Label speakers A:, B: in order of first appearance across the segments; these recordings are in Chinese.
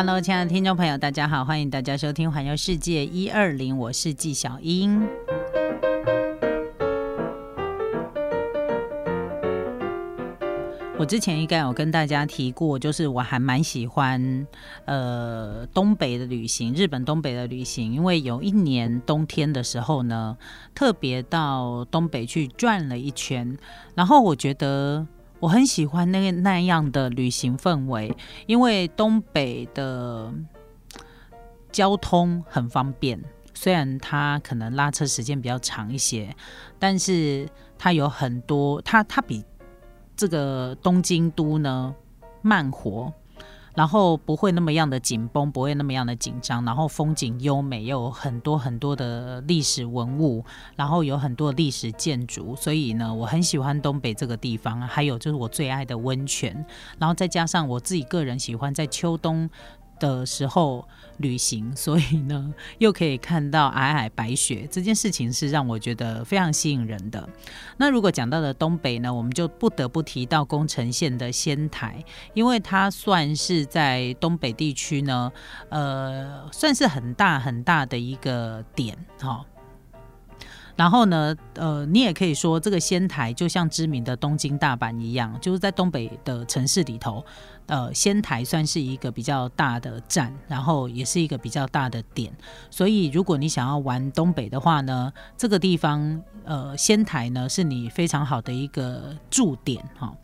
A: Hello，亲爱的听众朋友，大家好，欢迎大家收听《环游世界一二零》，我是纪晓英。我之前应该有跟大家提过，就是我还蛮喜欢呃东北的旅行，日本东北的旅行，因为有一年冬天的时候呢，特别到东北去转了一圈，然后我觉得我很喜欢那个那样的旅行氛围，因为东北的交通很方便，虽然它可能拉车时间比较长一些，但是它有很多，它它比。这个东京都呢，慢活，然后不会那么样的紧绷，不会那么样的紧张，然后风景优美，又有很多很多的历史文物，然后有很多历史建筑，所以呢，我很喜欢东北这个地方。还有就是我最爱的温泉，然后再加上我自己个人喜欢在秋冬的时候。旅行，所以呢，又可以看到皑皑白雪，这件事情是让我觉得非常吸引人的。那如果讲到了东北呢，我们就不得不提到宫城县的仙台，因为它算是在东北地区呢，呃，算是很大很大的一个点，哈。然后呢，呃，你也可以说这个仙台就像知名的东京、大阪一样，就是在东北的城市里头。呃，仙台算是一个比较大的站，然后也是一个比较大的点，所以如果你想要玩东北的话呢，这个地方呃，仙台呢是你非常好的一个驻点哈。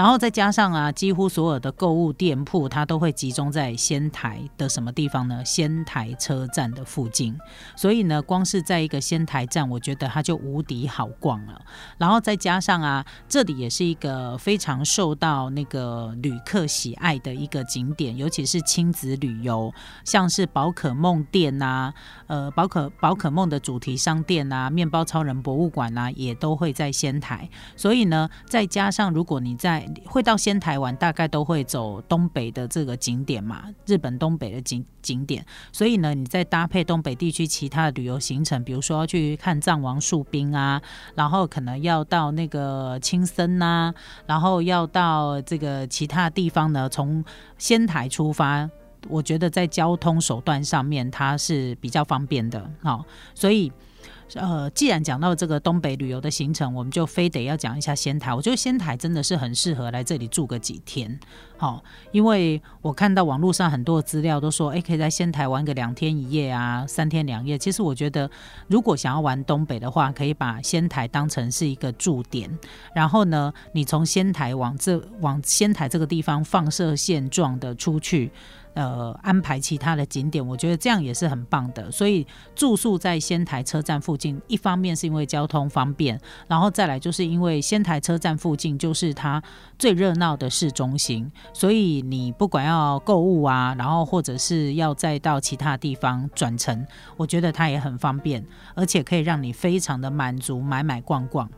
A: 然后再加上啊，几乎所有的购物店铺，它都会集中在仙台的什么地方呢？仙台车站的附近。所以呢，光是在一个仙台站，我觉得它就无敌好逛了。然后再加上啊，这里也是一个非常受到那个旅客喜爱的一个景点，尤其是亲子旅游，像是宝可梦店呐，呃，宝可宝可梦的主题商店呐，面包超人博物馆呐，也都会在仙台。所以呢，再加上如果你在会到仙台玩，大概都会走东北的这个景点嘛，日本东北的景景点。所以呢，你再搭配东北地区其他的旅游行程，比如说去看藏王树冰啊，然后可能要到那个青森呐，然后要到这个其他地方呢，从仙台出发，我觉得在交通手段上面它是比较方便的，好，所以。呃，既然讲到这个东北旅游的行程，我们就非得要讲一下仙台。我觉得仙台真的是很适合来这里住个几天，好，因为我看到网络上很多资料都说，哎，可以在仙台玩个两天一夜啊，三天两夜。其实我觉得，如果想要玩东北的话，可以把仙台当成是一个驻点，然后呢，你从仙台往这往仙台这个地方放射线状的出去。呃，安排其他的景点，我觉得这样也是很棒的。所以住宿在仙台车站附近，一方面是因为交通方便，然后再来就是因为仙台车站附近就是它最热闹的市中心，所以你不管要购物啊，然后或者是要再到其他地方转乘，我觉得它也很方便，而且可以让你非常的满足买买逛逛。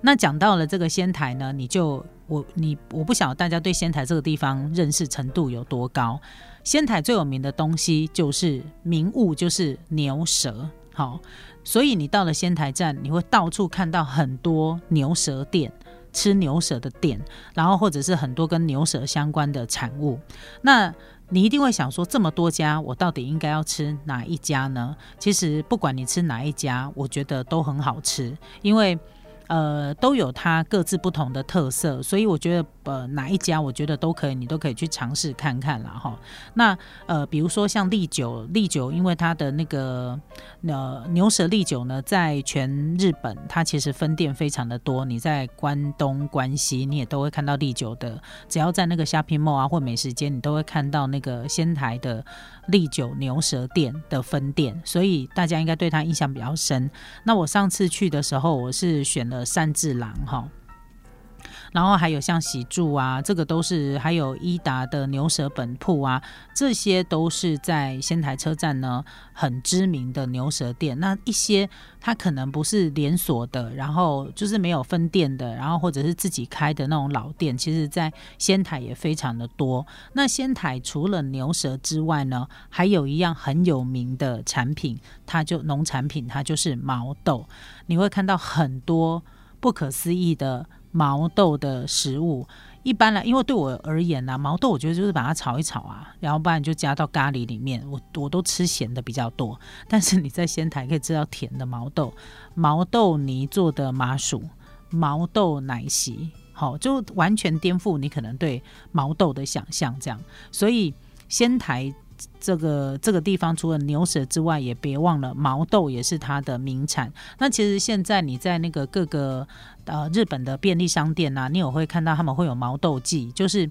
A: 那讲到了这个仙台呢，你就。我你我不晓得大家对仙台这个地方认识程度有多高。仙台最有名的东西就是名物，就是牛舌。好，所以你到了仙台站，你会到处看到很多牛舌店，吃牛舌的店，然后或者是很多跟牛舌相关的产物。那你一定会想说，这么多家，我到底应该要吃哪一家呢？其实不管你吃哪一家，我觉得都很好吃，因为。呃，都有它各自不同的特色，所以我觉得呃哪一家我觉得都可以，你都可以去尝试看看了哈。那呃，比如说像利酒，利酒因为它的那个呃牛舌利酒呢，在全日本它其实分店非常的多，你在关东、关西你也都会看到利酒的，只要在那个虾皮 mall 啊或美食街，你都会看到那个仙台的。利酒牛舌店的分店，所以大家应该对它印象比较深。那我上次去的时候，我是选了三只狼哈。然后还有像喜住啊，这个都是还有伊达的牛舌本铺啊，这些都是在仙台车站呢很知名的牛舌店。那一些它可能不是连锁的，然后就是没有分店的，然后或者是自己开的那种老店，其实在仙台也非常的多。那仙台除了牛舌之外呢，还有一样很有名的产品，它就农产品，它就是毛豆。你会看到很多不可思议的。毛豆的食物，一般来，因为对我而言呢，毛豆我觉得就是把它炒一炒啊，然后不然就加到咖喱里面。我我都吃咸的比较多，但是你在仙台可以吃到甜的毛豆，毛豆泥做的麻薯，毛豆奶昔，好，就完全颠覆你可能对毛豆的想象。这样，所以仙台。这个这个地方除了牛舌之外，也别忘了毛豆也是它的名产。那其实现在你在那个各个呃日本的便利商店啊，你有会看到他们会有毛豆季，就是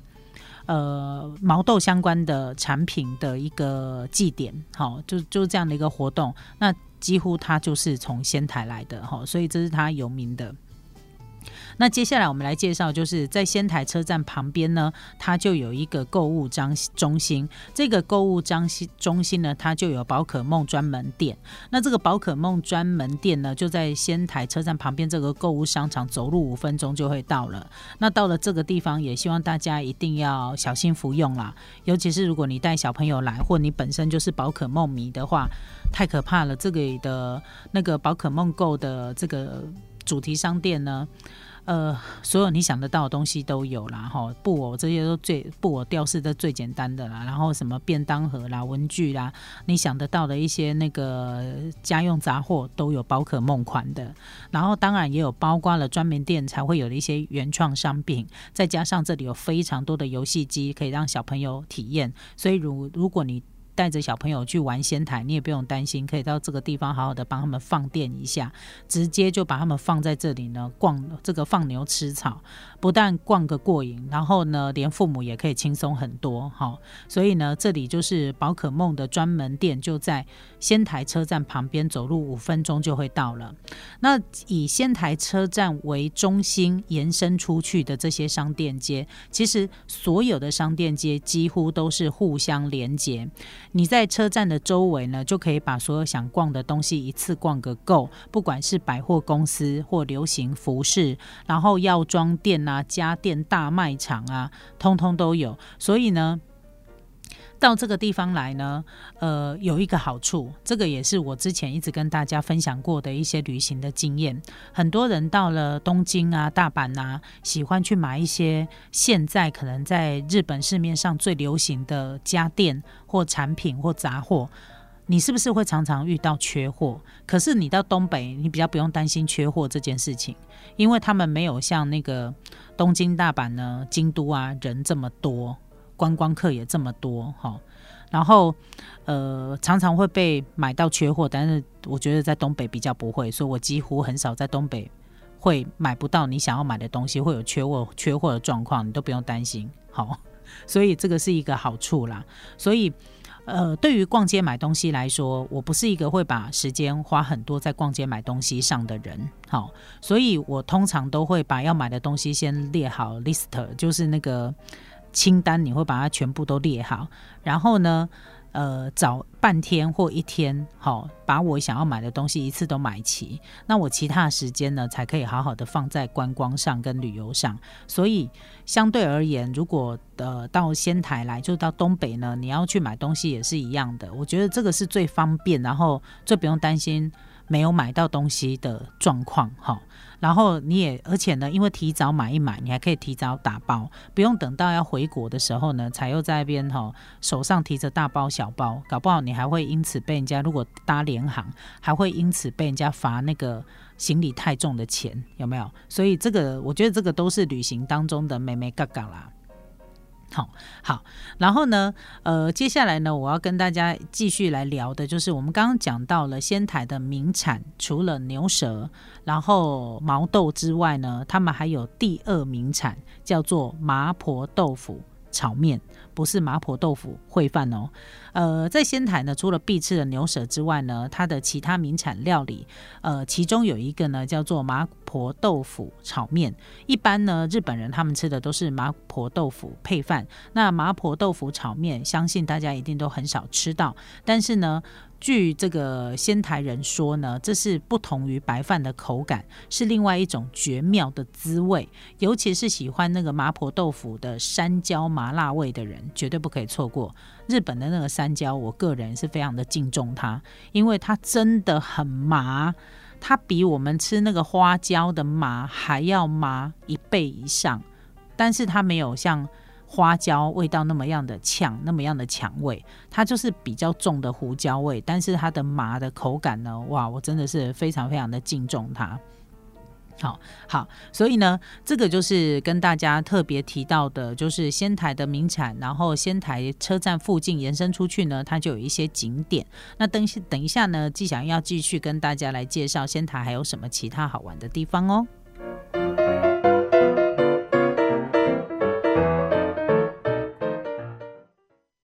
A: 呃毛豆相关的产品的一个祭典，好，就就这样的一个活动。那几乎它就是从仙台来的哈，所以这是它有名的。那接下来我们来介绍，就是在仙台车站旁边呢，它就有一个购物张中心。这个购物张中心呢，它就有宝可梦专门店。那这个宝可梦专门店呢，就在仙台车站旁边这个购物商场，走路五分钟就会到了。那到了这个地方，也希望大家一定要小心服用啦。尤其是如果你带小朋友来，或你本身就是宝可梦迷的话，太可怕了。这里的那个宝可梦购的这个主题商店呢？呃，所有你想得到的东西都有啦，哈，布偶这些都最布偶吊饰都最简单的啦，然后什么便当盒啦、文具啦，你想得到的一些那个家用杂货都有宝可梦款的，然后当然也有包括了专门店才会有的一些原创商品，再加上这里有非常多的游戏机可以让小朋友体验，所以如如果你带着小朋友去玩仙台，你也不用担心，可以到这个地方好好的帮他们放电一下，直接就把他们放在这里呢，逛这个放牛吃草。不但逛个过瘾，然后呢，连父母也可以轻松很多，哈。所以呢，这里就是宝可梦的专门店，就在仙台车站旁边，走路五分钟就会到了。那以仙台车站为中心延伸出去的这些商店街，其实所有的商店街几乎都是互相连接。你在车站的周围呢，就可以把所有想逛的东西一次逛个够，不管是百货公司或流行服饰，然后药妆店啊、家电大卖场啊，通通都有。所以呢，到这个地方来呢，呃，有一个好处，这个也是我之前一直跟大家分享过的一些旅行的经验。很多人到了东京啊、大阪啊，喜欢去买一些现在可能在日本市面上最流行的家电或产品或杂货。你是不是会常常遇到缺货？可是你到东北，你比较不用担心缺货这件事情，因为他们没有像那个东京、大阪呢、京都啊人这么多，观光客也这么多哈。然后呃，常常会被买到缺货，但是我觉得在东北比较不会，所以我几乎很少在东北会买不到你想要买的东西，会有缺货、缺货的状况，你都不用担心。好，所以这个是一个好处啦。所以。呃，对于逛街买东西来说，我不是一个会把时间花很多在逛街买东西上的人，好，所以我通常都会把要买的东西先列好 list，就是那个清单，你会把它全部都列好，然后呢？呃，找半天或一天，好，把我想要买的东西一次都买齐。那我其他时间呢，才可以好好的放在观光上跟旅游上。所以相对而言，如果呃到仙台来，就到东北呢，你要去买东西也是一样的。我觉得这个是最方便，然后最不用担心没有买到东西的状况，哈。然后你也，而且呢，因为提早买一买，你还可以提早打包，不用等到要回国的时候呢，才又在那边吼手上提着大包小包，搞不好你还会因此被人家如果搭联航，还会因此被人家罚那个行李太重的钱，有没有？所以这个我觉得这个都是旅行当中的美美嘎嘎啦。好好，然后呢，呃，接下来呢，我要跟大家继续来聊的，就是我们刚刚讲到了仙台的名产，除了牛舌，然后毛豆之外呢，他们还有第二名产，叫做麻婆豆腐。炒面。不是麻婆豆腐烩饭哦，呃，在仙台呢，除了必吃的牛舌之外呢，它的其他名产料理，呃，其中有一个呢叫做麻婆豆腐炒面。一般呢，日本人他们吃的都是麻婆豆腐配饭，那麻婆豆腐炒面，相信大家一定都很少吃到，但是呢。据这个仙台人说呢，这是不同于白饭的口感，是另外一种绝妙的滋味。尤其是喜欢那个麻婆豆腐的山椒麻辣味的人，绝对不可以错过。日本的那个山椒，我个人是非常的敬重它，因为它真的很麻，它比我们吃那个花椒的麻还要麻一倍以上。但是它没有像花椒味道那么样的呛，那么样的强味，它就是比较重的胡椒味，但是它的麻的口感呢，哇，我真的是非常非常的敬重它。好好，所以呢，这个就是跟大家特别提到的，就是仙台的名产。然后仙台车站附近延伸出去呢，它就有一些景点。那等等一下呢，季祥要继续跟大家来介绍仙台还有什么其他好玩的地方哦。